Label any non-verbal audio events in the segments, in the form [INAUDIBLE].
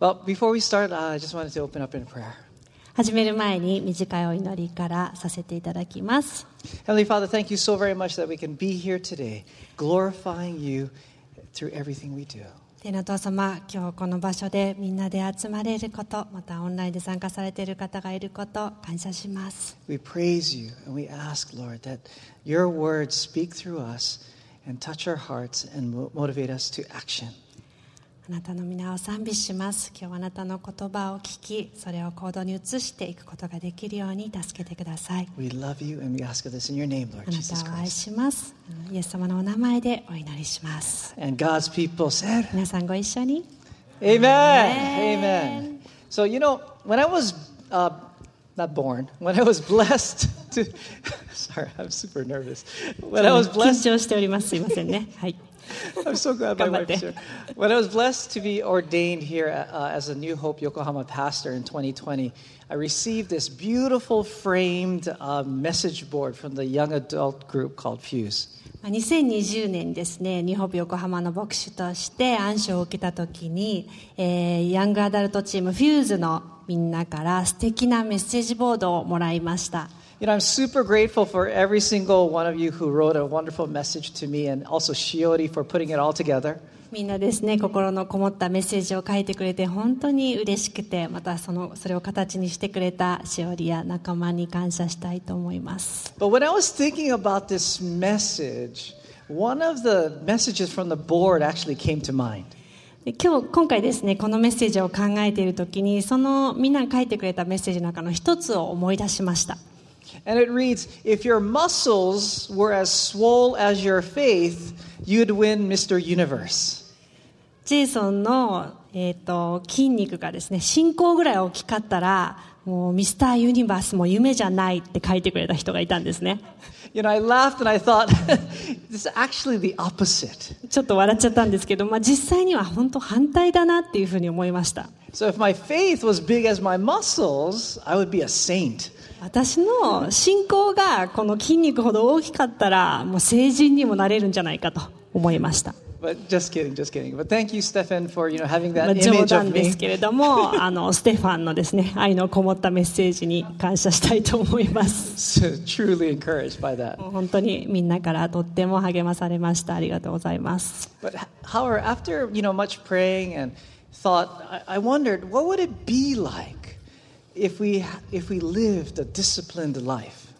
Well, before we start, uh, I just wanted to open up in prayer. 始める前に短いお祈りからさせていただきます Heavenly Father, thank you so very much that we can be here today, glorifying you through everything we do. 天のお父様今日この場所でみんなで集まれることまたオンラインで参加されている方がいること感謝します We praise you and we ask, Lord, that your words speak through us and touch our hearts and mo- motivate us to action. あなたの皆を賛美します今日あなたの言葉を聞きそれを行動に移していくことができるように助けてくださいあなたを愛しますイエス様のお名前でお祈りします皆さんご一緒に Amen. Amen. So you know, when I was a born 緊張しております。すみませんね。はい。I'm so glad my wife is here. When I was blessed to be ordained here uh, as a New Hope Yokohama pastor in 2020, I received this beautiful framed uh, message board from the young adult group called Fuse. まあ2020年にですね、日本横浜の牧師として暗唱を受けたときに、えーヤングアダルトチームフューズのみんなから素敵なメッセージボードをもらいました。You know, I'm super grateful for every single one of you who wrote a wonderful message to me, and also Shiori for putting it all together. みんなですね、心のこもったメッセージを書いてくれて本当に嬉しくて、またその、それを形にしてくれたしおりや仲間に感謝したいと思います。But when I was thinking about this message, one of the messages from the board actually came to mind. で今日、今回ですね、このメッセージを考えているときに、そのみんなが書いてくれたメッセージの中の一つを思い出しました。And it reads If your muscles were as swole as your faith, you'd win Mr. Universe. ジェイソンの、えー、と筋肉がですね進行ぐらい大きかったらもうミスターユニバースも夢じゃないって書いてくれた人がいたんですね You know, I laughed and I thought, [LAUGHS] this is actually the opposite. ちょっと笑っちゃったんですけど、まあ、実際には本当反対だなっていうふうに思いました So if my faith was big as my muscles, I would be a saint. 私の進行がこの筋肉ほど大きかったらもう成人にもなれるんじゃないかと思いました But just kidding, just kidding. But thank you, Stefan, for you know having まあ that 冗 image 談 of で me. すけれどもあのステファンのですね愛のこもったメッセージに感謝したいと思います So truly encouraged by that. 本当にみんなからとっても励まされました。ありがとうございます。But however, after you know much praying and thought, I, I wondered what would it be like if we if we lived a disciplined life.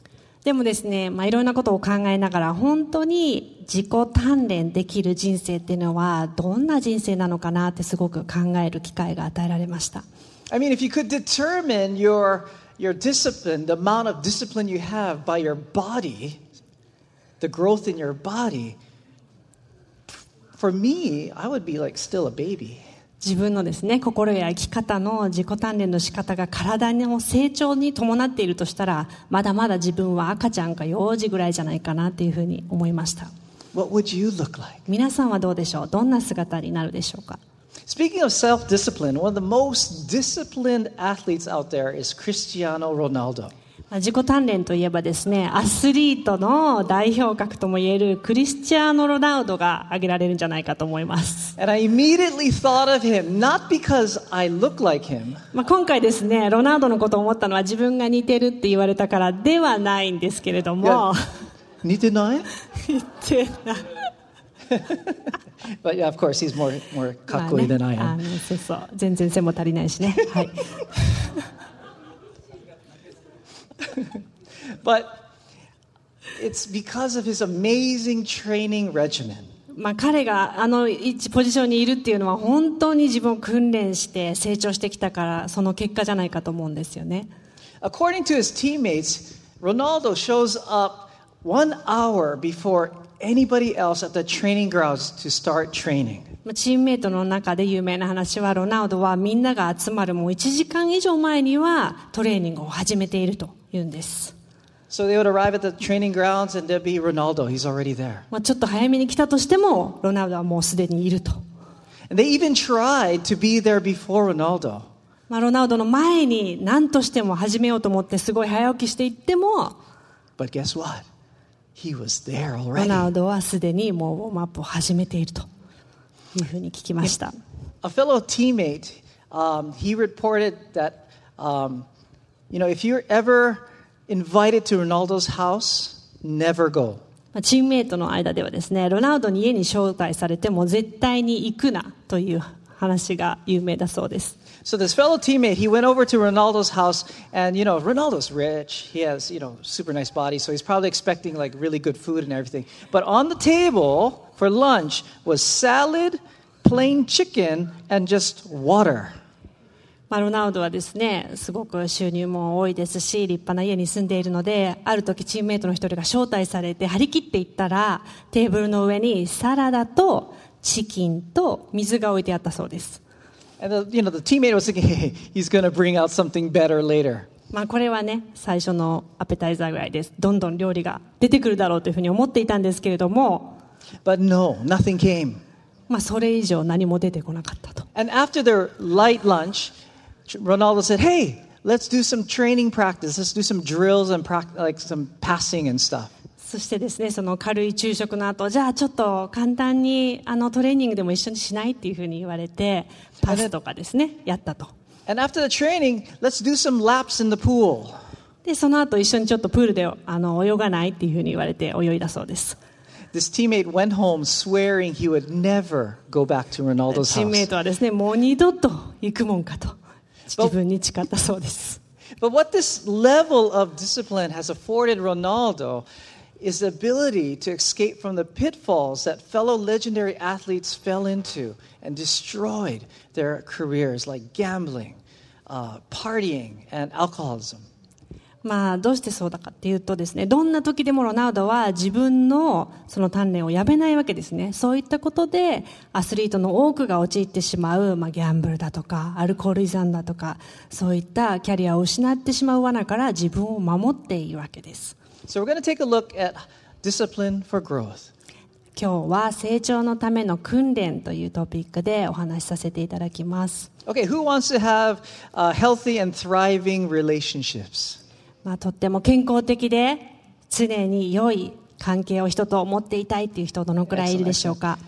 でもですね、まあ、いろんなことを考えながら、本当に自己鍛錬できる人生っていうのは、どんな人生なのかなってすごく考える機会が与えられました。I mean, if you could determine your your discipline, the amount of discipline you have by your body, the growth in your body. For me, I would be like still a baby. 自分のですね、心や生き方の自己鍛錬の仕方が体の成長に伴っているとしたら、まだまだ自分は赤ちゃんか幼児ぐらいじゃないかなっていうふうに思いました。What would you look like? 皆さんはどうでしょうどんな姿になるでしょうか Speaking of self discipline, one of the most disciplined athletes out there is Cristiano Ronaldo. まあ自己鍛錬といえばですね、アスリートの代表格ともいえるクリスチアーノ・ロナウドが挙げられるんじゃないかと思います。And I immediately thought of him, not because I look like him, まあ、今回ですね、ロナウドのことを思ったのは自分が似てるって言われたからではないんですけれども、Nitinai? 似てない？[LAUGHS] [LAUGHS] But yeah, of course, he's more, more [LAUGHS] まあ kakui ね than I あ am. のそうそう。全然背も足りないしね。はい。But it's because of his amazing training regimen. まあ、彼があの一ポジションにいるっていうのは本当に自分を訓練して成長してきたからその結果じゃないかと思うんですよね。According to his teammates, Ronaldo shows up one hour before チームメートの中で有名な話は、ロナウドはみんなが集まるもう1時間以上前にはトレーニングを始めていると言うんです。So、ちょっと早めに来たとしても、ロナウドはもうすでにいると。ロナウドの前になんとしても始めようと思ってすごい早起きしていっても、He was there ロナ already. ウドはすでにもうウォームアップを始めているというふうに聞きました。A fellow teammate um, he reported that, um, you know, if you're ever invited to Ronaldo's house, never go. まあチームメイトの間ではですね、ロナウドに家に招待されても絶対に行くなという話が有名だそうです。So this fellow teammate, he went over to Ronaldo's house, and you know, Ronaldo's rich. He has, you know, super nice body, so he's probably expecting like really good food and everything. But on the table for lunch was salad, plain chicken, and just water. まあ、ロナウドはですね、すごく収入も多いですし、立派な家に住んでいるので、ある時チームメイトの一人が招待されて張り切っていったら、テーブルの上にサラダとチキンと水が置いてあったそうです。 And the, you know, the teammate was thinking, [LAUGHS] hey, he's going to bring out something better later. まあこれはね、最初のアペタイザーぐらいです。どんどん料理が出てくるだろうというふうに思っていたんですけれども、 But no, nothing came. まあそれ以上何も出てこなかったと。 And after their light lunch, Ronaldo said, hey, let's do some training practice. Let's do some drills and prac- like some passing and stuff. そしてですね、その軽い昼食の後、じゃあちょっと簡単にあのトレーニングでも一緒にしないっていうふうに言われて、パスとかですね、やったと。And after the training, let's do some laps in the pool. で、その後一緒にちょっとプールであの泳がないっていうふうに言われて泳いだそうです。This teammate went home swearing he would never go back to Ronaldo's チームメイ house. トはですね、もう二度と行くもんかと自分に誓ったそうです。But what this level of discipline has afforded Ronaldo is the ability to escape from the pitfalls that fellow legendary athletes fell into and destroyed their careers, like gambling, uh, partying, and alcoholism. まあ、どうしてそうだかっていうとですね、どんな時でもロナウドは自分のその鍛錬をやめないわけですね。そういったことで、アスリートの多くが陥ってしまう、まあ、ギャンブルだとか、アルコール依存だとか、そういったキャリアを失ってしまう罠から自分を守っているわけです。So we're going to take a look at discipline for growth. 今日は成長のための訓練というトピックでお話しさせていただきます。Okay, who wants to have uh, healthy and thriving relationships? まあ、とっても健康的で常に良い関係を人と持っていたいっていう人どのくらいいるでしょうか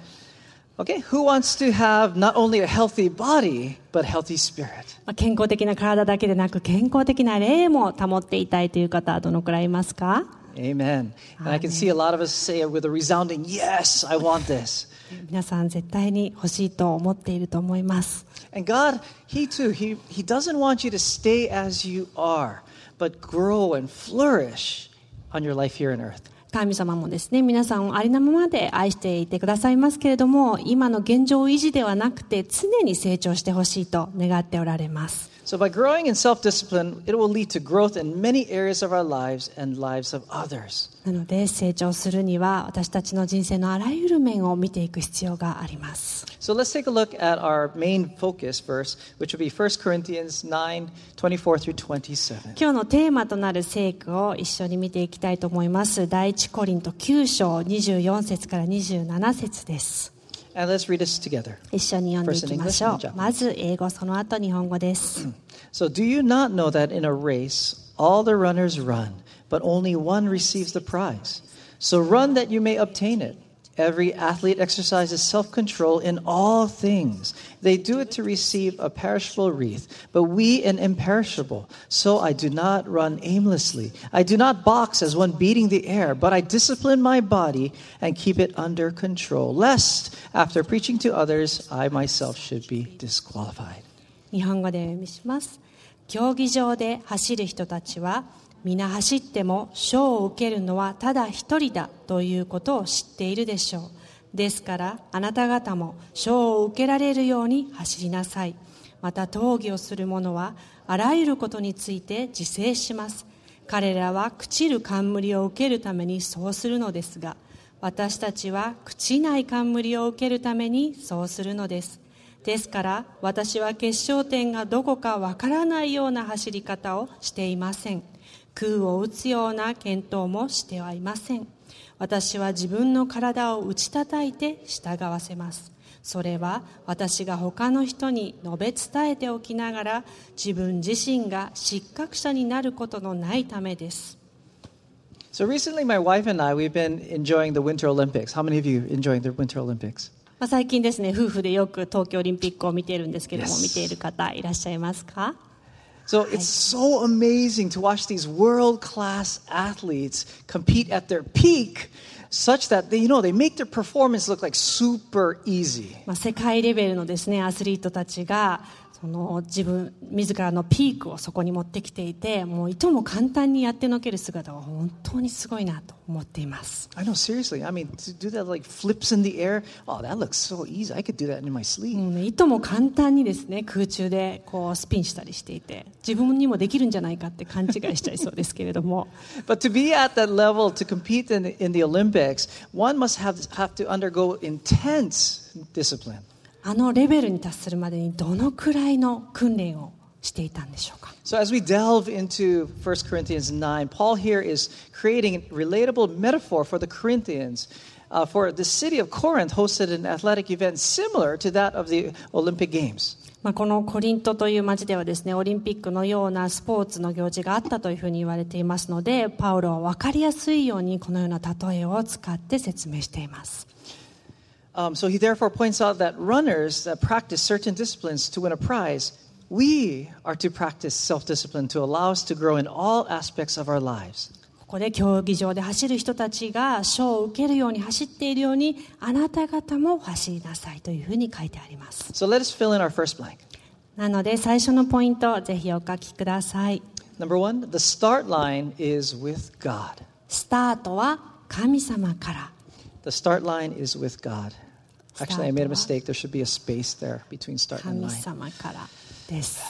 Okay, who wants to have not only a healthy body, but healthy spirit? まあ健康的な体だけでなく健康的な霊も保っていたいという方はどのくらいいますか Amen. And I can see a lot of us say it with a resounding, yes, I want this. [LAUGHS] 皆さん絶対に欲しいと思っていると思います And God, He too, He, he doesn't want you to stay as you are, but grow and flourish on your life here on earth. 神様もですね皆さんをありのままで愛していてくださいますけれども今の現状維持ではなくて常に成長してほしいと願っておられます。So, by growing in self discipline, it will lead to growth in many areas of our lives and lives of others. なので成長するには私たちの人生のあらゆる面を見ていく必要があります So, let's take a look at our main focus verse, which will be 1 Corinthians 9 24 through 27. 今日のテーマとなる聖句を一緒に見ていきたいと思います第一コリント9章24節から27節です And let's read this together. 一緒に読んでいきましょ First in English, うまず英語その後日本語です So, do you not know that in a race all the runners run, but only one receives the prize? So, run that you may obtain it. Every athlete exercises self control in all things. They do it to receive a perishable wreath, but we an imperishable. So I do not run aimlessly. I do not box as one beating the air, but I discipline my body and keep it under control, lest after preaching to others, I myself should be disqualified. 日本語でお読みします競技場で走る人たちは 皆走っても賞を受けるのはただ一人だということを知っているでしょう。ですからあなた方も賞を受けられるように走りなさい。また討議をする者はあらゆることについて自制します。彼らは朽ちる冠を受けるためにそうするのですが私たちは朽ちない冠を受けるためにそうするのです。ですから私は決勝点がどこかわからないような走り方をしていません。空を打つような検討もしてはいません私は自分の体を打ち叩いて従わせますそれは私が他の人に述べ伝えておきながら自分自身が失格者になることのないためです So recently, my wife and I, we've been enjoying the Winter Olympics. How many of you enjoying the Winter Olympics? まあ、最近ですね、夫婦でよく東京オリンピックを見ているんですけども、Yes. 見ている方いらっしゃいますか？So it's so amazing to watch these world class athletes compete at their peak such that they, you know, they make their performance look like super easy. まあ、世界レベルのですね、アスリートたちが、 その自分、自らのピークをそこに持ってきていて、もういとも簡単にやってのける姿は本当にすごいなと思っています。I know, seriously. I mean, to do that like flips in the air, oh, that looks so easy. I could do that in my sleep. いとも簡単にですね、空中でこうスピンしたりしていて、自分にもできるんじゃないかって勘違いしちゃいそうですけれども、But to be at that level, to compete in the, in the Olympics, one must have, have to undergo intense discipline. あのレベルに達するまでにどのくらいの訓練をしていたんでしょうか。So, as we delve into 1 Corinthians 9, Paul here is creating a relatable metaphor for the Corinthians. Uh, for the city of Corinth hosted an athletic event similar to that of the Olympic Games. まあ、このコリントという町ではですね、オリンピックのようなスポーツの行事があったというふうに言われていますので、パウロは分かりやすいようにこのような例えを使って説明しています。Um, so, he therefore points out that runners that practice certain disciplines to win a prize, we are to practice self discipline to allow us to grow in all aspects of our lives. ここで競技場で走る人たちが賞を受けるように走っているように、あなた方も走りなさいというふうに書いてあります。 So, let us fill in our first blank. なので最初のポイント、ぜひお書きください。 Number one, the start line is with God. スタートは神様から。 The start line is with God. Actually, I made a Start mistake. There should be a space there between start and 神 line. 様からです。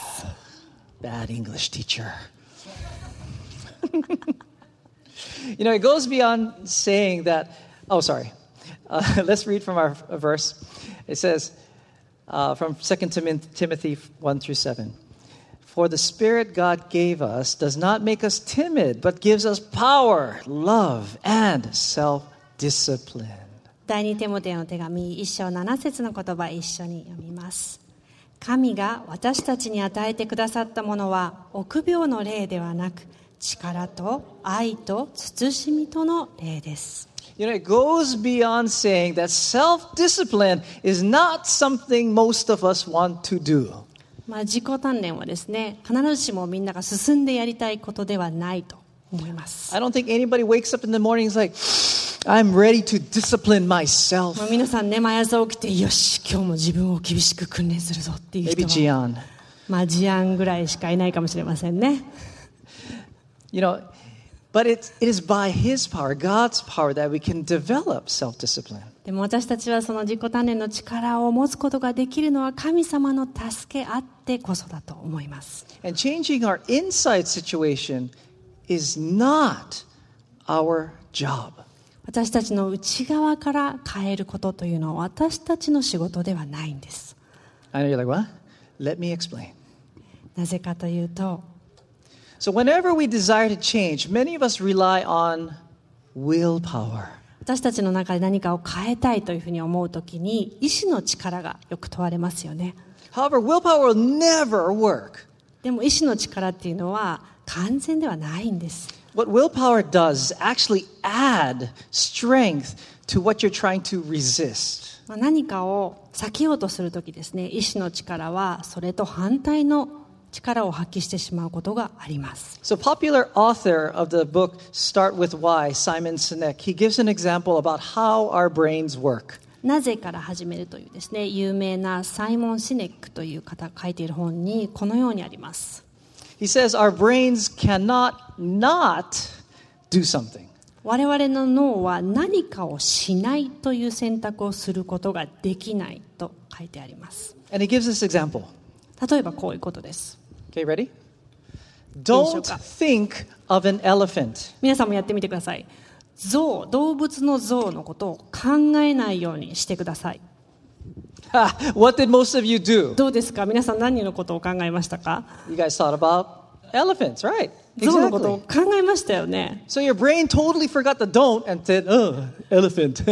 Bad English teacher. [LAUGHS] you know, it goes beyond saying that. Oh, sorry. Uh, [LAUGHS] let's read from our uh, verse. It says uh, from 2 Tim- Timothy 1 through 7. For the Spirit God gave us does not make us timid, but gives us power, love, and self discipline. 第二テモテの手紙一章七節の言葉一緒に読みます。神が私たちに与えてくださったものは臆病の霊ではなく力と愛と慎みとの霊です。You know, it goes beyond saying that self discipline is not something most of us want to do. まあ自己鍛錬はですね必ずしもみんなが進んでやりたいことではないと思います I don't think anybody wakes up in the morning is like, I'm ready to discipline まあ myself. 皆さんね毎朝起きてよし今日も自分を厳しく訓練するぞっていう Maybe 人は Gian. まあ事案ぐらいしかいないかもしれませんね You know, but it, it is by His power, God's power, that we can develop self discipline. でも私たちはその自己鍛錬の力を持つことができるのは神様の助けあってこそだと思います。And changing our inside situation is not our job. 私たちの内側から変えることというのは私たちの仕事ではないんです。I know you're like, what? Let me explain. なぜかというと、So, whenever we desire to change, many of us rely on willpower. 私たちの中で何かを変えたいというふうに思うときに意志の力がよく問われますよね。However, willpower will never work. でも意志の力っていうのは完全ではないんです。What willpower does actually add strength to what you're trying to resist. まあ何かを避けようとするときですね、意志の力はそれと反対の力を発揮してしまうことがあります。So, popular author of the book Start with Why, Simon Sinek, he gives an example about how our brains work. なぜから始めるというですね、有名なサイモン・シネックという方が書いている本にこのようにあります。He says our brains cannot not do something. 我々の脳は何かをしないという選択をすることができないと書いてあります。And he gives this example. 例えばこういうことです。Okay, ready? Don't か think of an elephant. 皆さんもやってみてください。象、動物の象のことを考えないようにしてください。Ha, what did most of you do? どうですか皆さん何のことを考えましたか You guys thought about elephants, right? 象のことを Exactly. 考えましたよね。So your brain totally forgot the don't and said, oh, elephant.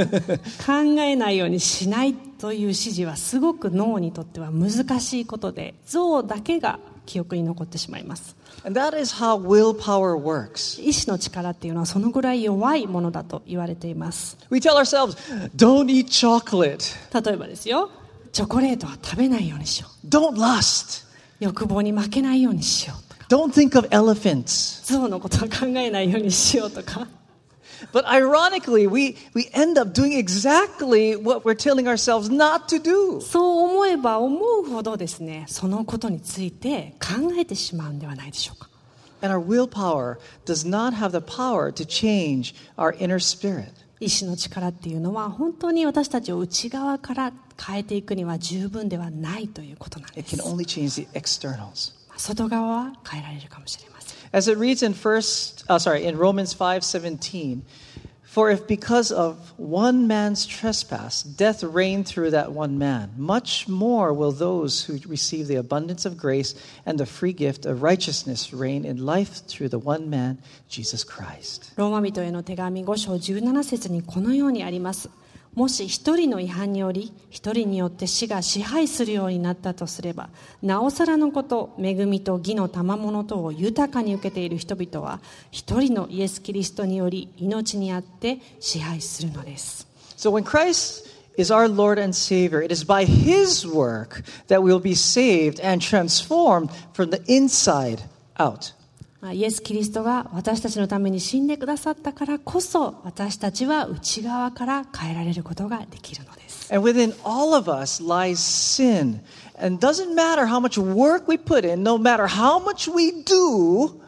考えないようにしないという指示はすごく脳にとっては難しいことで象だけが記憶に残ってしまいます And that is how willpower works. 意志の力っていうのはそのぐらい弱いものだと言われています We tell ourselves, don't eat chocolate, 例えばですよチョコレートは食べないようにしよ don't lust, う欲望に負けないようにしようとか don't think of elephants. 象のことは考えないようにしようとか But ironically, we, we end up doing exactly what we're telling ourselves not to do. そう思えば思うほどですねそのことについて考えてしまうんではないでしょうか And our willpower does not have the power to change our inner spirit. 意志の力っていうのは本当に私たちを内側から変えていくには十分ではないということなんです.外側は変えられるかもしれません As it reads in first, uh, sorry, in Romans 5:17, for if because of one man's trespass death reigned through that one man, much more will those who receive the abundance of grace and the free gift of righteousness reign in life through the one man, Jesus Christ. ローマ人への手紙5章17節にこのようにあります もし一人の違反により一人によって死が支配するようになったとすればなおさらのこと恵みと義の賜物等を豊かに受けている人々は一人のイエス・キリストにより命にあって支配するのです So when Christ is our Lord and Savior, it is by his work that we will be saved and transformed from the inside out. あイエス・キリストが私たちのために死んでくださったからこそ私たちは内側から変えられることができるのです And within all of us lies sin. And doesn't matter how much work we put in, no matter how much we do,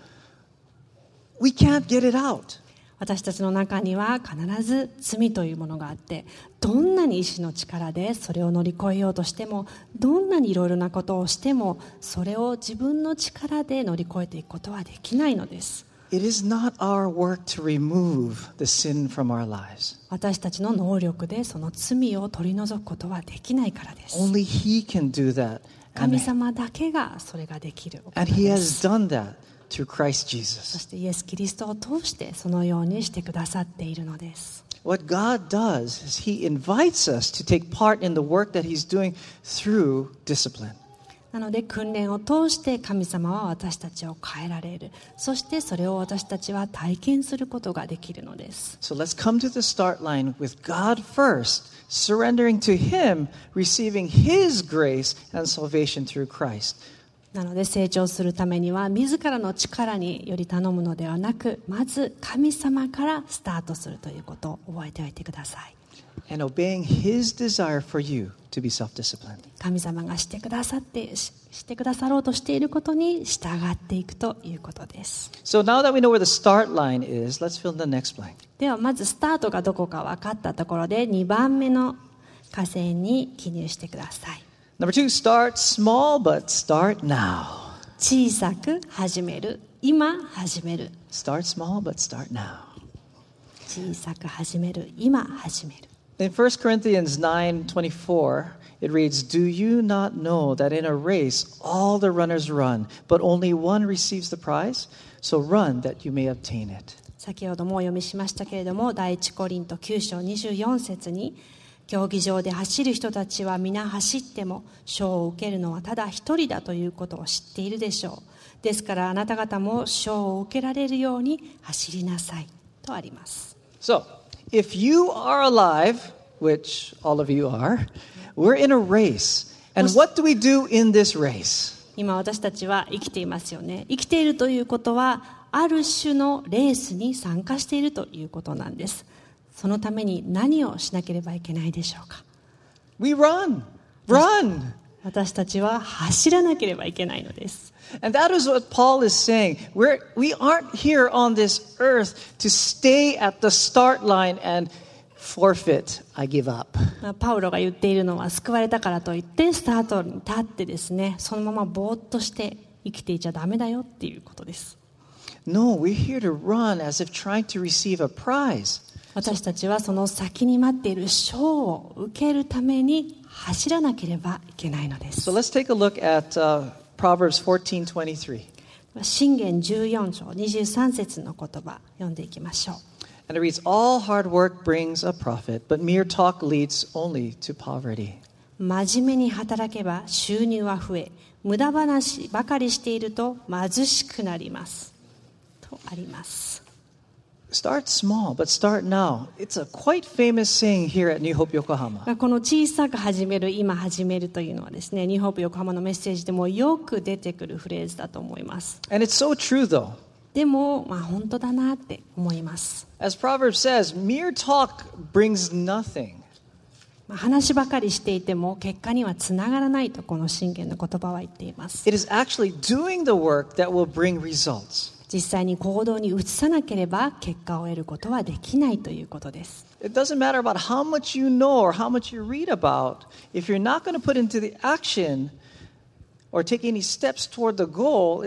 we can't get it out. 私たちの中には必ず罪というものがあってどんなに意志の力でそれを乗り越えようとしてもどんなにいろいろなことをしてもそれを自分の力で乗り越えていくことはできないのです It is not our work to remove the sin from our lives. 私たちの能力でその罪を取り除くことはできないからです Only He can do that. 神 And, 様だけがそれができる and He で has す done that through Christ そ Jesus. してイエス・キリストを通してそのようにしてくださっているのです What God does is He invites us to take part in the work that He's doing through discipline. なので訓練を通して神様は私たちを変えられるそしてそれを私たちは体験することができるのです So let's come to the start line with God first, surrendering to Him, receiving His grace and salvation through Christ. なので成長するためには自らの力により頼むのではなくまず神様からスタートするということを覚えておいてください And obeying His desire for you to be self disciplined. 神様がしてくださってししてくださろうとしていることに従っていくということです So now that we know where the start line is, let's fill in the next blank. ではまずスタートがどこか分かったところで2番目の下線に記入してください Number two, start small, but start now. 小さく始める今始める Start small, but start now. 小さく始める今始める In 1 Corinthians 9:24, it reads, "Do you not know that in a race all the runners run, but only one receives the prize? So run that you may obtain it." 先ほどもお読みしましたけれども第一コリント9章24節に 競技場で走る人たちは皆走っても賞を受けるのはただ一人だということを知っているでしょう。ですからあなた方も賞を受けられるように走りなさい。とあります。So, if you are alive, which all of you are, we're in a race. And what do we do in this race? 今私たちは生きていますよね。生きているということはある種のレースに参加しているということなんですそのために何をしなければいけないでしょうか We run. Run. 私たちは走らなければいけないのです And that is what Paul is saying. We're, we aren't here on this earth to stay at the start line and forfeit, I give up. まあパウロが言っているのは救われたからといってスタートに立ってですねそのままぼーっとして生きていちゃダメだよっていうことです No, we're here to run as if trying to receive a prize. 私たちはその先に待っている賞を受けるために走らなければいけないのです So let's take a look at uh, Proverbs 14:23. 信玄14章23節の言葉読んでいきましょう And it reads, All hard work brings a profit, but mere talk leads only to poverty. 真面目に働けば収入は増え無駄話ばかりしていると貧しくなりますとあります Start small, but start now. It's a quite famous saying here at New Hope Yokohama. この小さく始める今始めるというのはですねニューホープ横浜のメッセージでもよく出てくるフレーズだと思います And it's so true, though. でもまあ本当だなって思います As Proverbs says, mere talk brings nothing. まあ話ばかりしていても結果にはつながらないとこの信玄の言葉は言っています It is actually doing the work that will bring results. 実際に行動に移さなければ結果を得ることはできないということです。You know goal,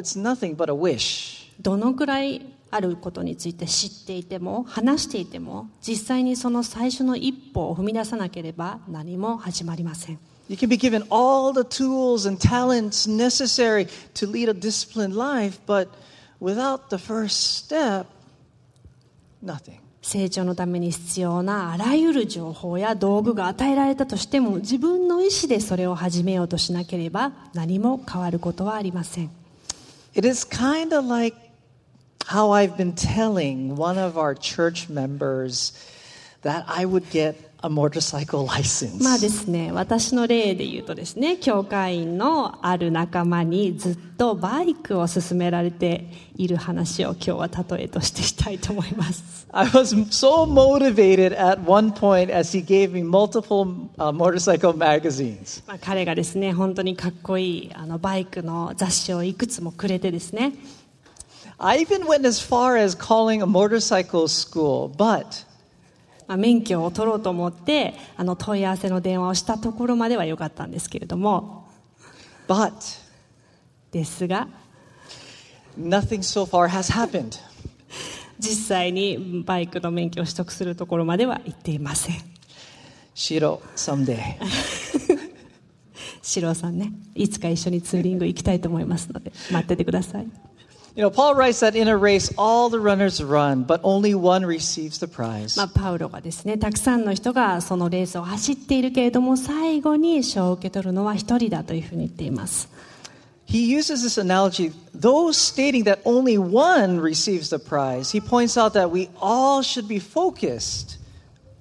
どのくらいあることについて知っていても話していても実際にその最初の一歩を踏み出さなければ何も始まりません。You can be given all the tools and talents necessary to lead a discipline life, but without the first step, nothing. 成長のために必要なあらゆる情報や道具が与えられたとしても自分の意思でそれを始めようとしなければ何も変わることはありません It is kind of like how I've been telling one of our church members that I would get a motorcycle license. まあですね私の例で言うとですね教会員のある仲間にずっとバイクを勧められている話を今日は例えとしてしたいと思います I was so motivated at one point as he gave me multiple uh, motorcycle magazines. まあ、彼がですね本当にかっこいいあのバイクの雑誌をいくつもくれてですね I even went as far as calling a motorcycle school, but まあ、免許を取ろうと思ってあの問い合わせの電話をしたところまでは良かったんですけれども but ですが nothing so far has happened. 実際にバイクの免許を取得するところまでは行っていません Shiro, someday. [LAUGHS] 四郎さんねいつか一緒にツーリング行きたいと思いますので待っててください You know, Paul writes that in a race, all the runners run, but only one receives the prize. まあ、パウロがですねたくさんの人がそのレースを走っているけれども最後に賞を受け取るのは一人だというふうに言っています He uses this analogy, though stating that only one receives the prize, he points out that we all should be focused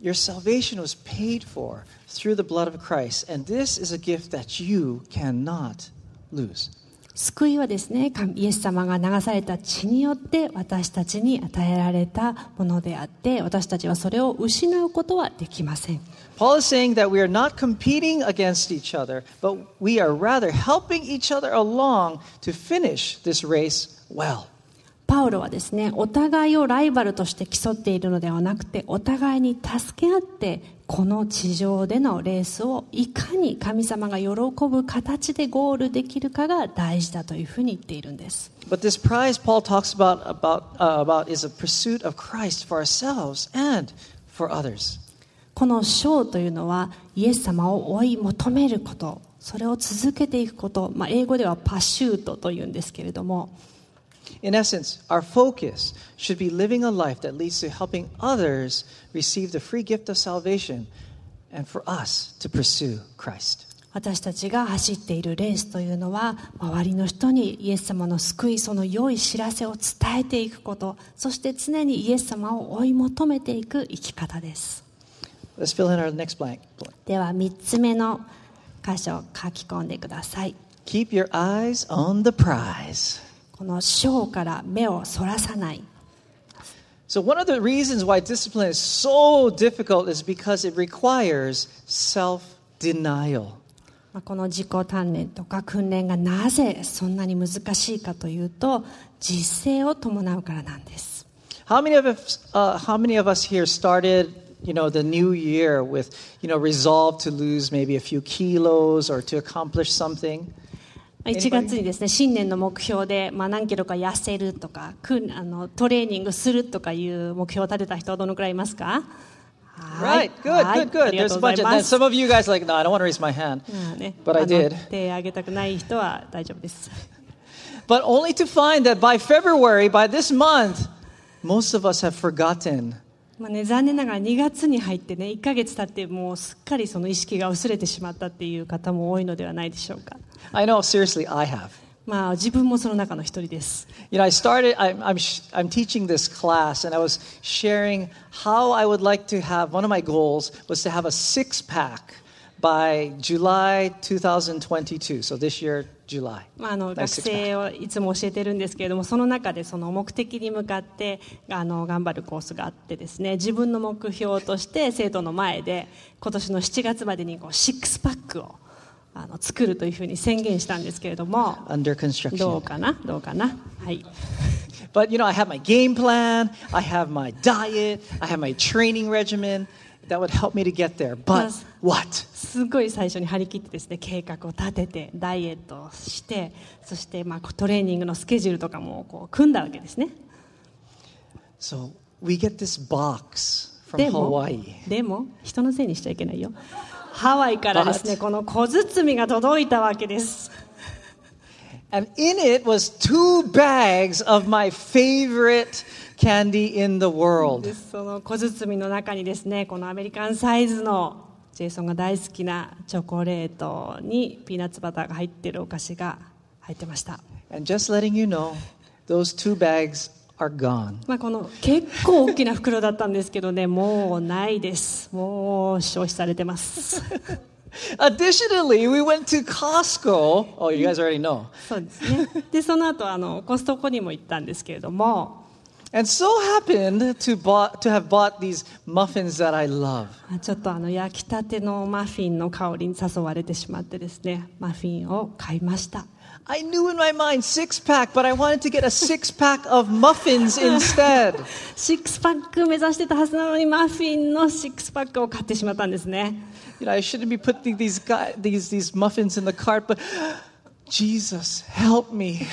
Your salvation was paid for through the blood of Christ, and this is a gift that you cannot lose. 救いはですね神イエス様が流された血によって私たちに与えられたものであって私たちはそれを失うことはできません Paul is saying that we are not competing against each other, but we are rather helping each other along to finish this race well. パウロはですねお互いをライバルとして競っているのではなくてお互いに助け合ってこの地上でのレースをいかに神様が喜ぶ形でゴールできるかが大事だというふうに言っているんです But this prize Paul talks about, about, uh, about is a pursuit of Christ for ourselves and for others. この賞というのはイエス様を追い求めることそれを続けていくこと、まあ、英語ではパシュートというんですけれども In essence, our focus should be living a life that leads to helping others receive the free gift of salvation and for us to pursue Christ. 私たちが走っているレースというのは周りの人にイエス様の救いその良い知らせを伝えていくことそして常にイエス様を追い求めていく生き方です Let's fill in our next blank. では3つ目の箇所を書き込んでください Keep your eyes on the prize. この賞から目をそらさない So, one of the reasons why discipline is so difficult is because it requires self denial. まあこの自己鍛錬とか訓練がなぜそんなに難しいかというと実践を伴うからなんです How many of us, uh, how many of us here started, you know, the new year with, you know, resolve to lose maybe a few kilos or to accomplish something? 1月にですね新年の目標で、まあ、何キロか痩せるとかくあのトレーニングするとかいう目標を立てた人はどのくらいいますか Right, good, はい good, あ good. There's と a bunch of ま then す some of you guys like, no, I don't want to raise my hand. But I did. But only to find that by February, by this month, most of us have forgotten まあね、残念ながら2月に入ってね1ヶ月経ってもうすっかりその意識が薄れてしまったっていう方も多いのではないでしょうか I know, seriously, I have. まあ自分もその中の一人です You know, I started, I'm, I'm, I'm teaching this class, and I was sharing how I would like to have, one of my goals was to have a six pack by July 2022. So this year, July. まあ、あの学.生をいつも教えてるんですけれどもその中でその目的に向かってあの頑張るコースがあってですね自分の目標として生徒の前で今年の7月までにこうシックスパックをあの作るというふうに宣言したんですけれども Under ど.うかな？どうかな？はい But you know, I have my game plan, I have my diet, I have my training regimen that would help me to get there. But what? すごい最初に張り切ってですね。計画を立ててダイエットをしてそしてまあトレーニングのスケジュールとかもこう組んだわけですね。So we get this box from でも Hawaii. でも人のせいにしちゃいけないよ。ハワイからですねこの小包みが届いたわけです。And in it was two bags of my favorite candy in the で world. その小包みの中にですねこのアメリカンサイズのジェイソンが大好きなチョコレートにピーナッツバターが入っているお菓子が入ってました And just letting you know, those two bags are gone. まあ、この結構大きな袋だったんですけどねもうないですもう消費されてます [LAUGHS] Additionally, we went to Costco. Oh, you guys already know. [LAUGHS] そうですねでその後あのコストコにも行ったんですけれども And so happened to, bought, to have bought these muffins that I love. あちょっとあの焼きたてのマフィンの香りに誘われてしまってですねマフィンを買いました I knew in my mind six pack, but I wanted to get a six pack of muffins [LAUGHS] instead. シックスパック目指してたはずなのにマフィンのシックスパックを買ってしまったんですね You know, I shouldn't be putting these guy, these these muffins in the cart, but Jesus, help me.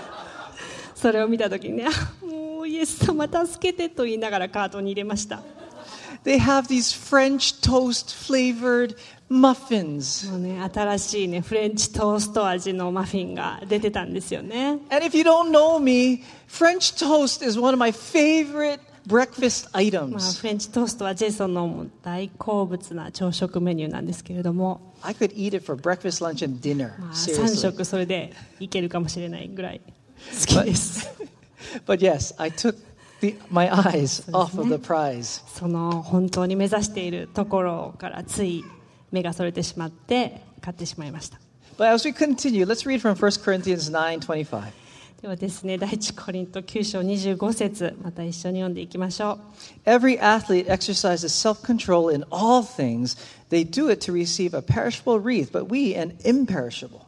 [LAUGHS] それを見た時にねあもう イエス様助けてと言いながらカートに入れました They have these French toast flavored muffins. もうね新しいねフレンチトースト味のマフィンが出てたんですよね And if you don't know me, French toast is one of my favorite breakfast まあ、items. フレンチトーストはジェイソンの大好物な朝食メニューなんですけれども、I could eat it for breakfast, lunch, and dinner. まあ、3 Seriously. 食それでいけるかもしれないぐらい好きです But yes, I took the, my eyes [LAUGHS] off of the prize. その本当に目指しているところからつい目がそれてしまって買ってしまいました But as we continue, let's read from 1 Corinthians 9:25. ではですね第一コリント9章25節また一緒に読んでいきましょう Every athlete exercises self-control in all things. They do it to receive a perishable wreath, but we an imperishable.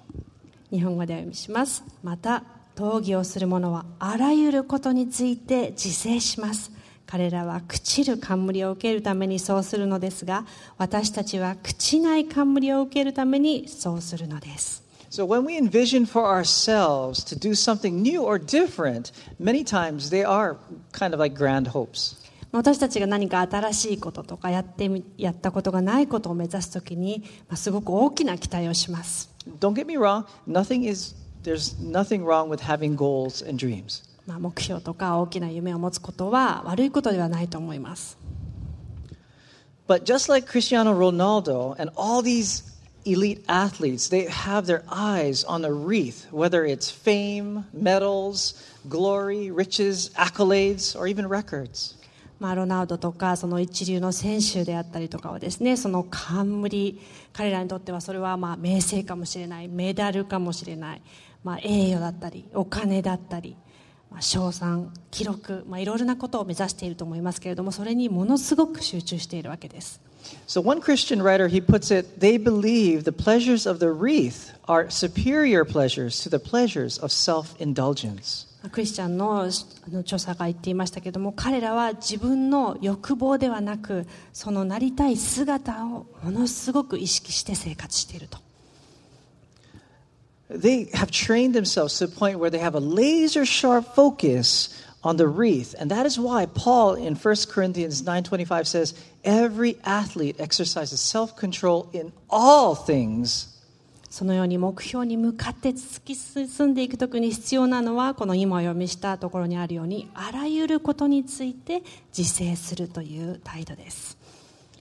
日本語でお読みしますまた 闘技をする者はあらゆることについて自制します。彼らは朽ちる冠を受けるためにそうするのですが私たちは朽ちない冠を受けるためにそうするのです。So when we envision for ourselves to do something new or different, many times they are kind of like grand hopes. 私たちが何か新しいこととかやってみやったことがないことを目指すときに、まあ、すごく大きな期待をします。Don't get me wrong, nothing is there's nothing wrong with having goals and dreams. まあ、目標とか大きな夢を持つことは悪いことではないと思います But just like Cristiano Ronaldo and all these elite athletes, they have their eyes on a wreath, whether it's fame, medals, glory, riches, accolades, or even records. まあ、ロナウドとかその一流の選手であったりとかはですねその冠彼らにとってはそれはまあ名声かもしれないメダルかもしれない、まあ、栄誉だったりお金だったり、まあ、賞賛記録、まあ、いろいろなことを目指していると思いますけれどもそれにものすごく集中しているわけです So one Christian writer he puts it, they believe the pleasures of the wreath are superior pleasures to the pleasures of self-indulgence. クリスチャンのあの著者が言っていましたけれども彼らは自分の欲望ではなくそのなりたい姿をものすごく意識して生活していると they have trained themselves to the point where they have a laser sharp focus on the wreath. And that is why Paul in 1 Corinthians 9:25 says, "Every athlete exercises self-control in all things." そのように目標に向かって突き進んでいくときに必要なのはこの今お読みしたところにあるようにあらゆることについて自制するという態度です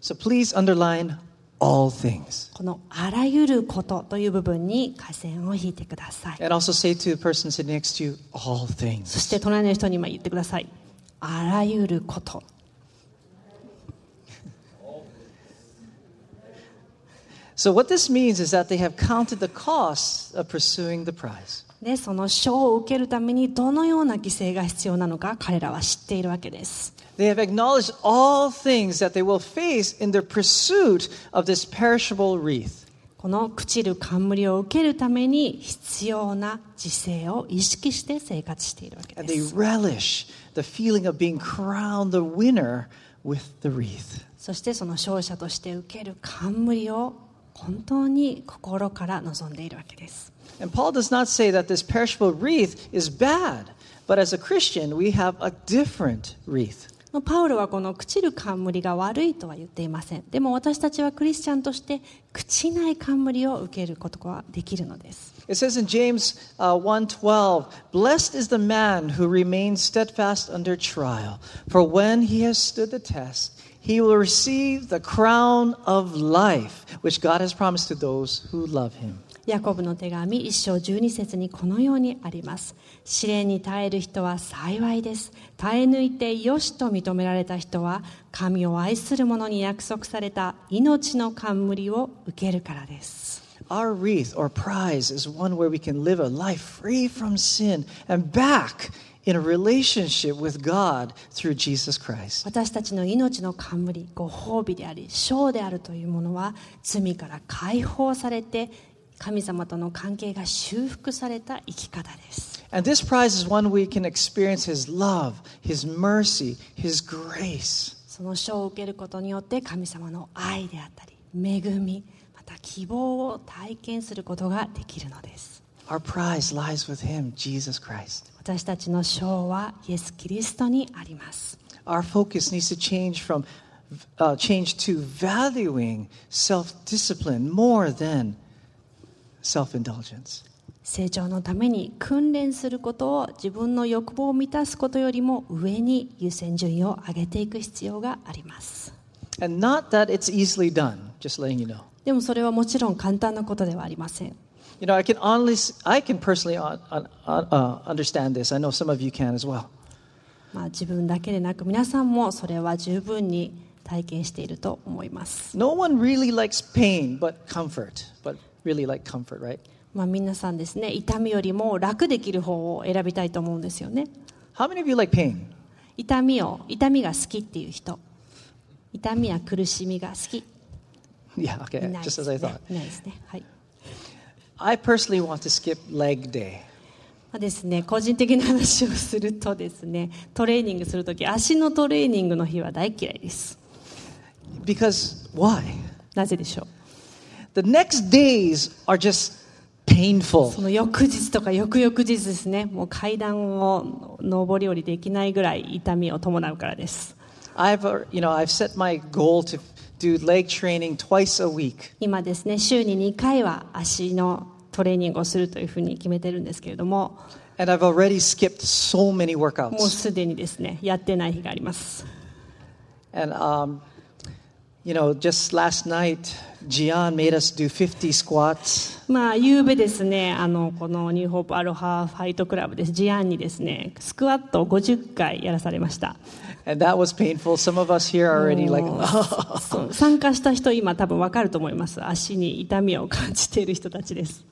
So please underline all things. このあらゆることという部分に下線を引いてください And also say to the person sitting next to you, all そ things. して隣の人に今言ってくださいあらゆること So what this means is that they have counted the costs of pursuing the prize. ね、その賞を受けるためにどのような犠牲が必要なのか彼らは知っているわけです。They have この朽ちる冠を受けるために必要な自勢を意識して生活しているわけです。そしてその勝者として受ける冠を本当に心から望んでいるわけです And Paul does not say that this perishable wreath is bad, but as a Christian, we have a different wreath. パウロはこの朽ちる冠が悪いとは言っていませんでも私たちはクリスチャンとして朽ちない冠を受けることができるのです It says in James uh, 1:12, "Blessed is the man who remains steadfast under trial, for when he has stood the test, he will receive the crown of life which God has promised to those who love him." ヤコブの手紙一章12節にこのようにあります試練に耐える人は幸いです耐え抜いてよしと認められた人は神を愛する者に約束された命の冠を受けるからです Our wreath or prize is one where we can live a life free from sin and back in a relationship with God through Jesus Christ. 私たちの命の冠ご褒美であり賞であるというものは罪から解放されて神様との関係が修復された生き方です And this prize is one we can experience His love, His mercy, His grace. その賞を受けることによって神様の愛であったり恵みまた希望を体験することができるのです私たちの賞はイエス・キリストにあります。Our focus needs to change from Jesus Christ. 私たちの賞は more than self 成長のために訓練することを自分の欲望を満たすことよりも上に優先順位を上げていく必要があります。でもそれはもちろん簡単なことではありません。You know, I can honestly, I can personally uh, uh, uh, understand this. I know some of you can as well. まあ、自分だけでなく皆さんもそれは十分に体験していると思います、No one really likes pain but comfort, but really like comfort, right? まあ、皆さんですね痛みよりも楽できる方を選びたいと思うんですよね How many of you like pain? 痛みを痛みが好きっていう人痛みや苦しみが好き Yeah, い okay, just す as I ね thought. いないですねはい I personally want to skip leg day. まあですね、個人的な話をするとですねトレーニングするとき足のトレーニングの日は大嫌いです Because why? なぜでしょう The next days are just painful. その翌日とか翌々日ですねもう階段を上り下りできないぐらい痛みを伴うからです I've, uh, you know, I've set my goal to do leg training twice a week. 今ですね週に2回は足のトレーニングをするというふうに決めてるんですけれども And I've already skipped so many もう workouts. すでにですねやってない日があります And, um, you know, just last night, Gian made us do 50 squats. まあ、夕べですね、あの、このニューホープアロハファイトクラブです。ジアンにですね、スクワットを50回やらされました。And that was painful. Some of us here already like, 参加した人、今多分わかると思います。足に痛みを感じている人たちです。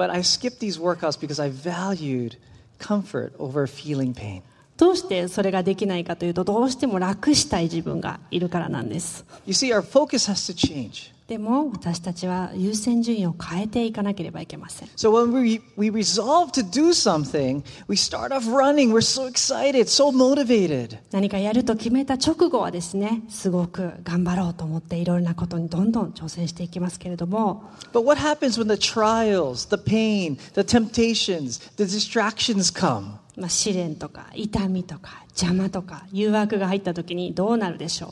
but I skipped these workouts because I valued comfort over feeling pain. どうしてそれができないかというと、どうしても楽したい自分がいるからなんです。You see, our focus has to change. でも私たちは優先順位を変えていかなければいけません So when we, we resolve to do something, we start off running. We're so excited, so motivated. 何かやると決めた直後はですねすごく頑張ろうと思っていろいろなことにどんどん挑戦していきますけれども But what happens when the trials, the pain, the temptations, the distractions come? まあ、試練とか痛みとか邪魔とか誘惑が入った時にどうなるでしょう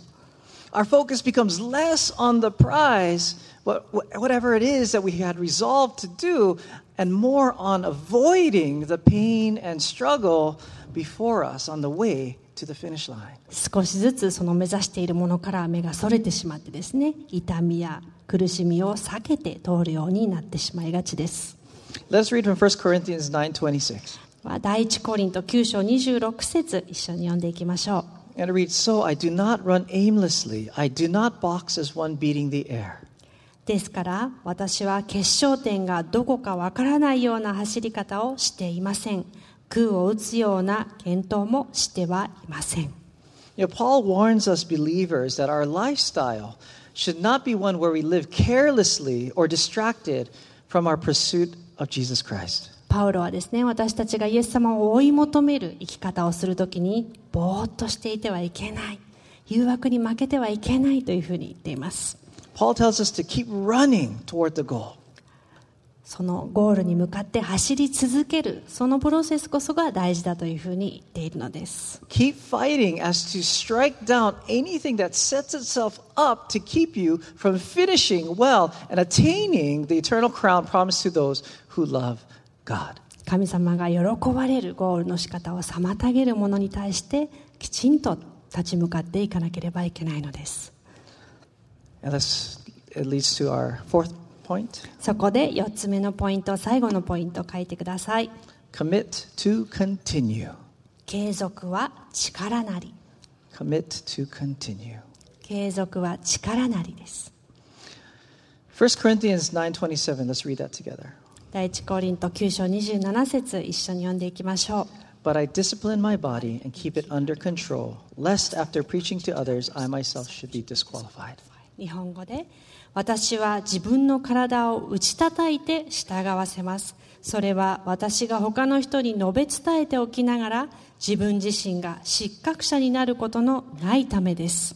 Our focus becomes less on the prize, what, whatever it is that we had resolved to do, and more on avoiding the pain and struggle before us on the way to the finish line. 少しずつその目指しているものから目がそれてしまってですね痛みや苦しみを避けて通るようになってしまいがちです Let us read from 1 Corinthians 9:26. は第一コリント9章26節一緒に読んでいきましょう And it reads, So I do not run aimlessly. I do not box as one beating the air. ですから私は決勝点がどこかわからないような走り方をしていません空を打つような検討もしてはいません You know, Paul warns us believers that our lifestyle should not be one where we live carelessly or distracted from our pursuit of Jesus Christ. パウロはですね私たちがイエス様を追い求める生き方をするときにぼーっとしていてはいけない誘惑に負けてはいけないというふうに言っています Paul tells us to keep running toward the goal. そのゴールに向かって走り続けるそのプロセスこそが大事だというふうに言っているのです Keep fighting as to strike down anything that sets itself up to keep you from finishing well and attaining the eternal crown promised to those who love God. God. 神様が喜ばれるゴールの仕方を妨げるものに対してきちんと立ち向かっていかなければいけないのです。そこで4つ目のポイント、最後のポイントを書いてください。Commit to continue. 継続は力なり。Commit。1 Corinthians 9:27. 第一コリント9章27節一緒に読んでいきましょう But I discipline my body and keep it under control, lest after preaching to others I myself should be disqualified. 日本語で私は自分の体を打ち叩いて従わせますそれは私が他の人に述べ伝えておきながら自分自身が失格者になることのないためです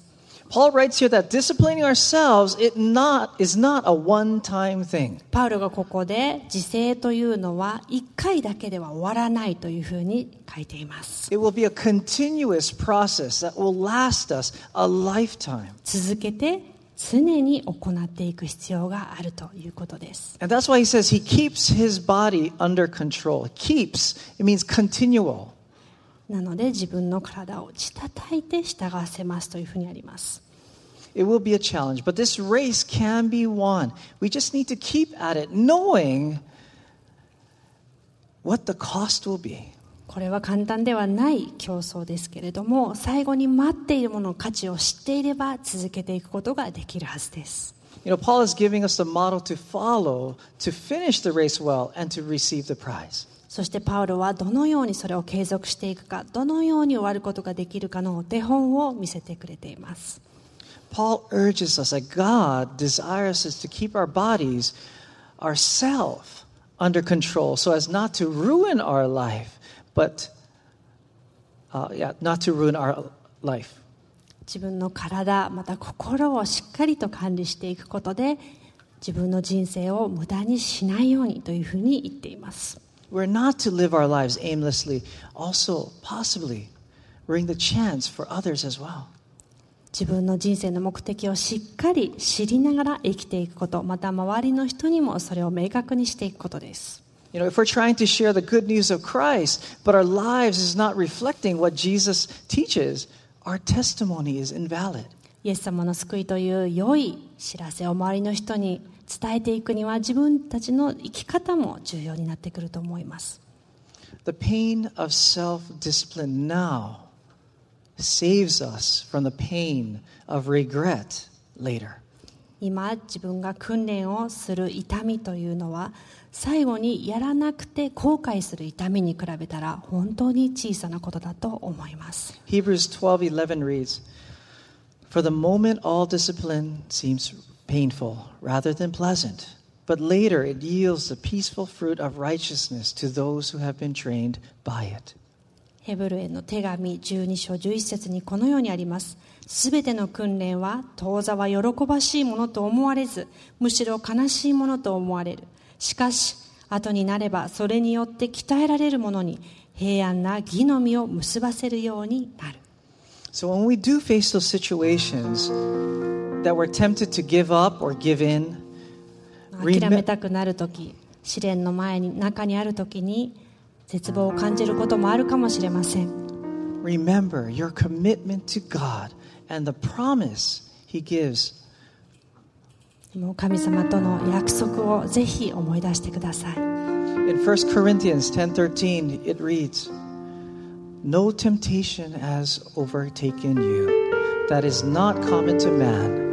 Paul writes here that disciplining ourselves it not, is not a one-time thing. パウロがここで自制というのは一回だけでは終わらないというふうに書いています It will be a continuous process that will last us a lifetime. 続けて常に行っていく必要があるということです And that's why he says he keeps his body under control. Keeps, it means continual. なので自分の体を打ち叩いて従わせますというふうにあります It will be a challenge, but this race can be won. We just need to keep at it, knowing what the cost will be. これは簡単ではない競争ですけれども最後に待っているものの価値を知っていれば続けていくことができるはずです You know, Paul is giving us the model to follow to finish the race well and to receive the prize. そしてパウロはどのようにそれを継続していくかどのように終わることができるかのお手本を見せてくれています Paul urges us that God desires us to keep our bodies, ourself, under control so as not to ruin our life, but uh, yeah, not to ruin our life. 自分の体また心をしっかりと管理していくことで自分の人生を無駄にしないようにというふうに言っています We're not to live our lives aimlessly, also, possibly, bring the chance for others as well. 自分の人生の目的をしっかり知りながら生きていくことまた周りの人にもそれを明確にしていくことです You know, if we're trying to share the good news of Christ, but our lives is not reflecting what Jesus teaches, our testimony is invalid. イエス様の救いという良い知らせを周りの人に 伝えていくには自分たちの生き方も重要になってくると思います The pain of self discipline now saves us from the pain of regret later. 今自分が訓練をする痛みというのは最後にやらなくて後悔する痛みに比べたら本当に小さなことだと思います Hebrews 12:11 reads, "For the moment all discipline seems painful rather than pleasant, but later it yields the peaceful fruit of righteousness to those who have been trained by it. ヘブルへの手紙12章11節にこのようにあります。すべての訓練は当座は喜ばしいものと思われず、むしろ悲しいものと思われる。しかし、後になればそれによって鍛えられるものに平安な義の実を結ばせるようになる。So when we do face those situations that we're tempted to give up or give in, 諦めたくなるとき、試練の前に、中にあるときに絶望を感じることもあるかもしれません。 remember your commitment to God and the promise He gives もう神様との約束をぜひ思い出してください。 In 1 Corinthians 10:13 it reads No temptation has overtaken you that is not common to man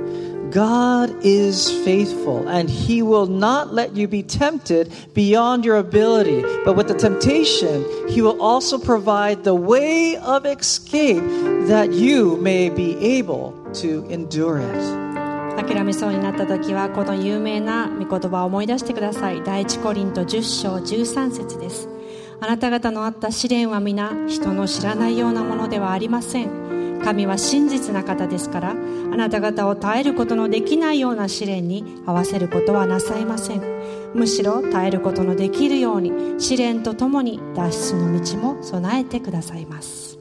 God is faithful and he will not let you be tempted beyond your ability but with the temptation he will also provide the way of escape that you may be able to endure it 諦めそうになった時はこの有名な御言葉を思い出してください第一コリント10章13節ですあなた方のあった試練は皆人の知らないようなものではありません 神は真実な方ですからあなた方を耐えることのできないような試練に合わせることはなさいませんむしろ耐えることのできるように試練とともに脱出の道も備えてくださいます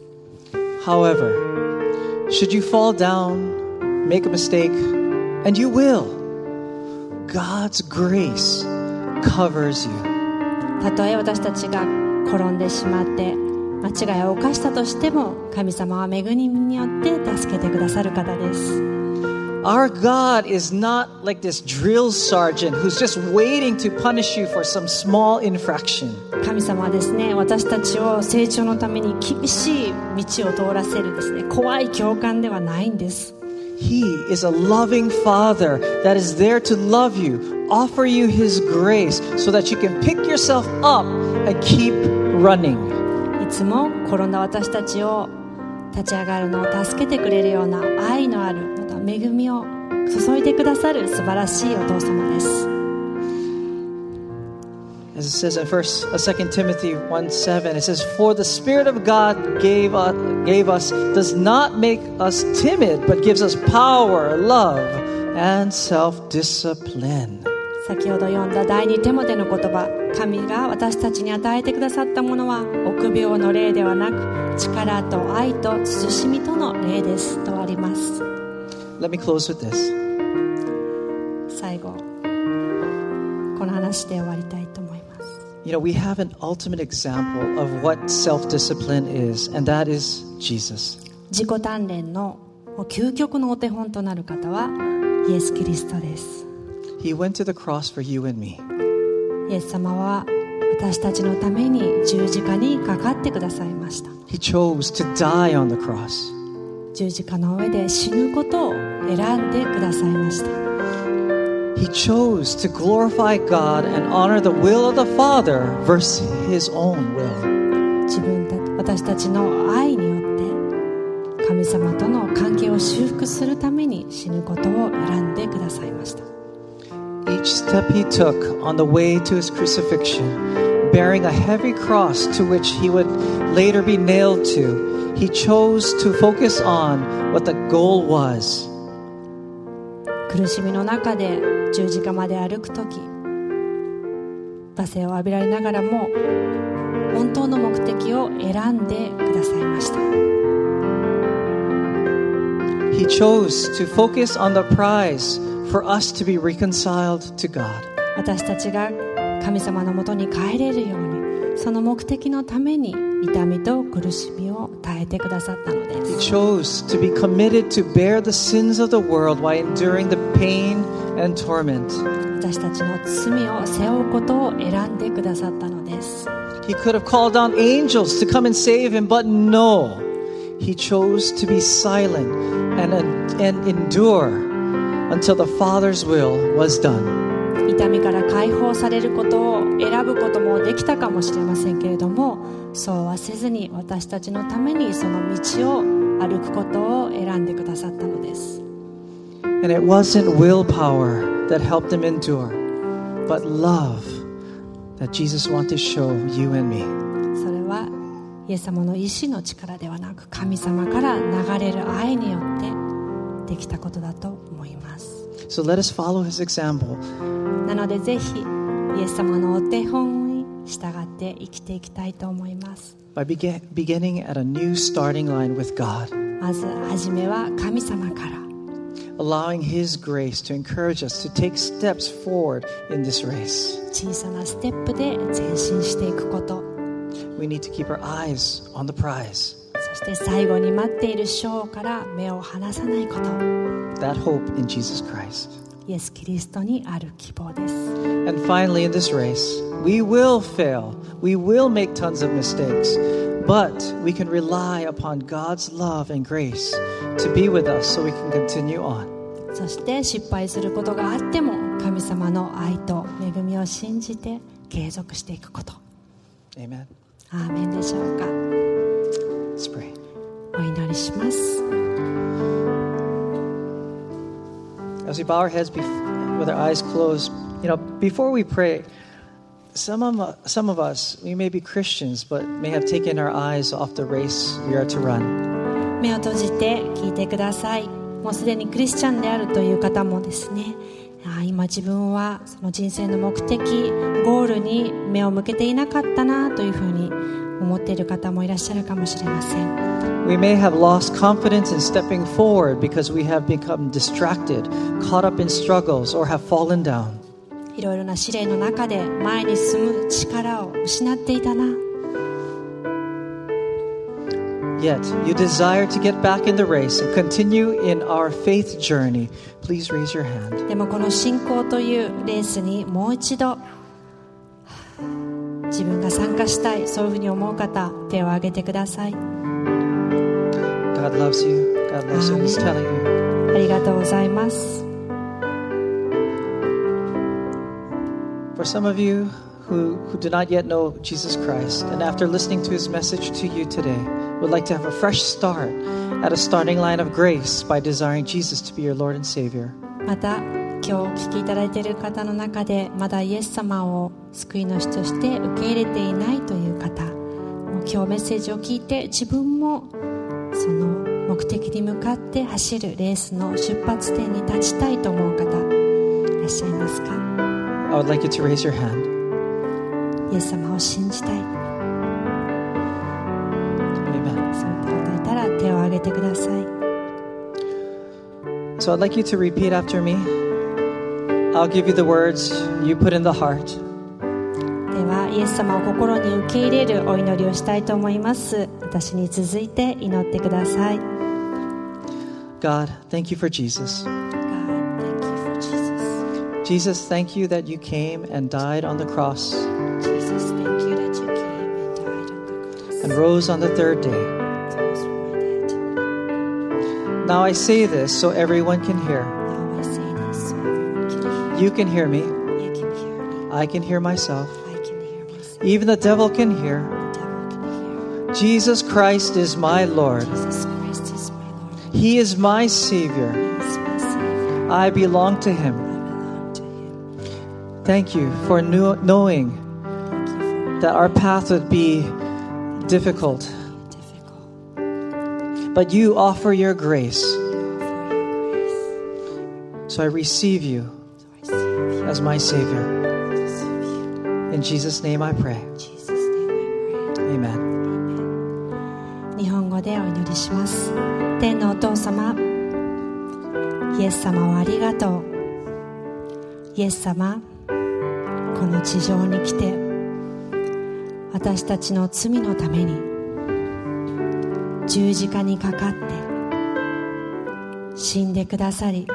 However, should you fall down, make a mistake, and you will, God's grace covers you. たとえ私たちが転んでしまって間違いを犯したとしても神様は恵みによって助けてくださる方です Our God is not like this drill sergeant who's just waiting to punish you for some small infraction. 神様はですね私たちを成長のために厳しい道を通らせるですね怖い教官ではないんです He is a loving Father that is there to love you, offer you His grace so that you can pick yourself up and keep running. いつも転んだ私たちを立ち上がるのを助けてくれるような愛のあるまた恵みを注いでくださる素晴らしいお父様です As it says in First, uh, 2 Timothy 1 7, it says, For the Spirit of God gave, uh, gave us, does not make us timid, but gives us power, love, and self discipline. 先ほど読んだ第二テモテの言葉神が私たちに与えてくださったものは臆病の霊ではなく力と愛と慎みとの霊ですとあります Let me close with this. 最後この話で終わりたいと思います You know, we have an ultimate example of what self discipline is, and that is Jesus. 自己鍛錬の究極のお手本となる方はイエス・キリストです He went to the cross for you and me. イエス様は私たちのために十字架にかかってくださいました He chose to die on the cross. 十字架の上で死ぬことを選んでくださいました He chose to glorify God and honor the will of the Father versus his own will. 自分た私たちの愛によって神様との関係を修復するために死ぬことを選んだ Each step he took on the way to his crucifixion, bearing a heavy cross to which he would later be nailed to, he chose to focus on what the goal was 苦しみの中で十字架まで歩く時罵声を浴びられながらも本当の目的を選んでくださいました He chose to focus on the prize for us to be reconciled to God. 私たちが神様のもとに帰れるようにその目的のために痛みと苦しみを耐えてくださったので He す chose to be committed to bear the sins of the world while enduring the pain and torment. 私たちの罪を背負うことを選んでくださったのです He could have called down angels to come and save him, but no. He chose to be silent and, and endure Until the Father's will was done. 痛みから解放されることを選ぶこともできたかもしれませんけれどもそうはせずに私たちのためにその道を歩くことを選んでくださったのです And it wasn't willpower that helped him endure, but love that Jesus wanted to show you and me. それはイエス様の意志の力ではなく神様から流れる愛によってできたことだと So let us follow his example. なのでぜひイエス様のお手本に従って生きていきたいと思います by begin, beginning at a new starting line with God, まず初めは神様から allowing His grace to encourage us to take steps forward in this race. 小さなステップで前進していくこと We need to keep our eyes on the prize, そ して最後に待っている賞から目を離さないこと that hope in Jesus Christ. イエス・キリストにある希望です And finally, in this race, we will fail. We will make tons of mistakes. But we can rely upon God's love and grace to be with us so we can continue on. そして失敗することがあっても神様の愛と恵みを信じて継続していくこと Amen. アーメンでしょうか Let's pray. お祈りします As we bow our heads with our eyes closed, you know, before we pray, some of, some of us, we may be Christians, but may have taken our eyes off the race we are to run. 目を閉じて聞いてくださいもうすでにクリスチャンであるという方もですねあー今自分はその人生の目的ゴールに目を向けていなかったなというふうに思っている方もいらっしゃるかもしれません We may have lost confidence in stepping forward because we have become distracted, caught up in struggles, or have fallen down. いろいろな試練の中で前に進む力を失っていたな Yet, you desire to get back in the race and continue in our faith journey. Please raise your hand. でもこの信仰というレースにもう一度自分が参加したいそういうふうに思う方手を挙げてください God loves you. God loves you. He's telling you. ありがとうございます For some of you who, who do not yet know Jesus Christ, and after listening to his message to you today, would like to have a fresh start at a starting line of grace by desiring Jesus to be your Lord and Savior. また今日お聞きいただいている方の中でまだイエス様を救い主として受け入れていないという方もう今日メッセージを聞いて自分もその目的に向かって走るレースの出発点に立ちたいと思う方いらっしゃいますか？I would like you to raise your hand. イエス様を信じたい Amen. そういった方いたら手を挙げてください So I'd like you to repeat after me. I'll give you the words you put in the heart. ではイエス様を心に受け入れるお祈りをしたいと思います私に続いて祈ってください God, thank you for Jesus. God, thank you for Jesus. Jesus, thank you that you came and died on the cross Jesus, thank you that you came and died on the cross. and rose on the third day. Rose from the dead. Now I say this so everyone can hear. You can hear me. You can hear me. I can hear myself. I can hear myself. Even the devil can hear. Devil can hear. Jesus Christ is my Lord. Jesus Christ is my Lord. He is my Savior. Is my Savior. I belong to Him. I belong to Him. Thank you for kno- knowing you for that our path would be difficult, difficult. but you offer your grace. You offer your grace. So I receive you as my Savior. In Jesus name I pray. Jesus' name I pray. Amen. 日本語でお祈りします天のお父様イエス様をありがとうイエス様この地上に来て私たちの罪のために十字架にかかって死んでくださり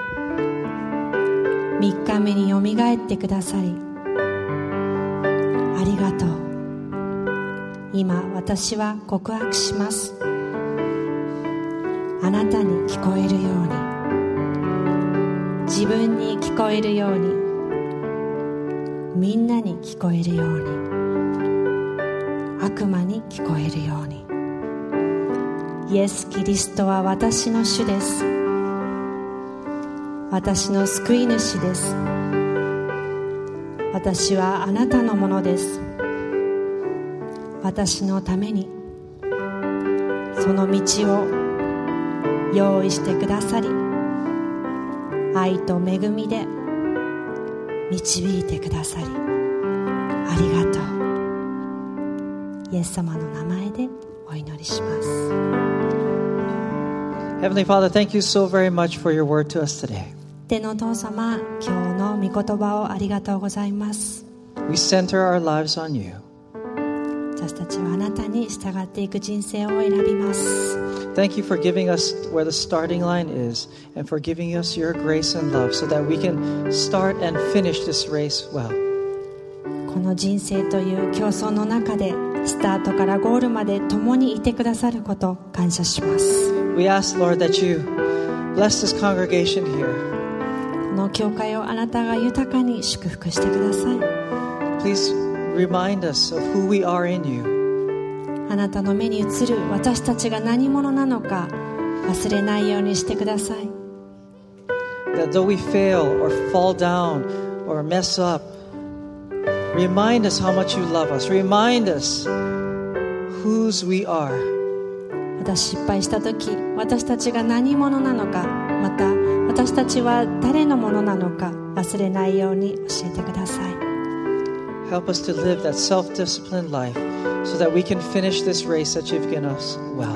3日目によみがえってくださりありがとう。今私は告白します。あなたに聞こえるように。自分に聞こえるように。みんなに聞こえるように。悪魔に聞こえるように。イエス・キリストは私の主です。私の救い主です。私はあなたのものです。私のためにその道を用意してくださり愛と恵みで導いてくださりありがとう。イエス様の名前でお祈りします。Heavenly Father, thank you so very much for your word to us today. 天のお父様今日の御言葉をありがとうございます We center our lives on you. 私たちはあなたに従っていく人生を選びます Thank you for giving us where the starting line is and for giving us your grace and love so that we can start and finish this race well. この人生という競争の中でスタートからゴールまで共にいてくださること感謝します We ask, Lord, that you bless this congregation here. 教会をあなたが豊かに祝福してください Please remind us of who we are in you. あなたの目に映る私たちが何者なのか忘れないようにしてください That though we fail or fall down or mess up, remind us how much you love us. Remind us whose we are. 私失敗した時私たちが何者なのかまた私たちは誰のものなのか忘れないように教えてください Help us to live that self disciplined life so that we can finish this race that you've given us well.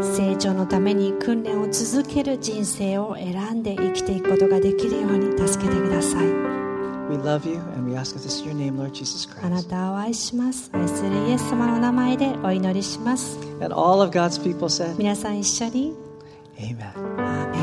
成長のために訓練を続ける人生を選んで生きていくことができるように助けてください We love you and we ask this in your name, Lord Jesus あな Christ. たを愛します愛するイエス様の名前でお祈りします And all of God's people said, 皆さん一緒に Amen. アーメン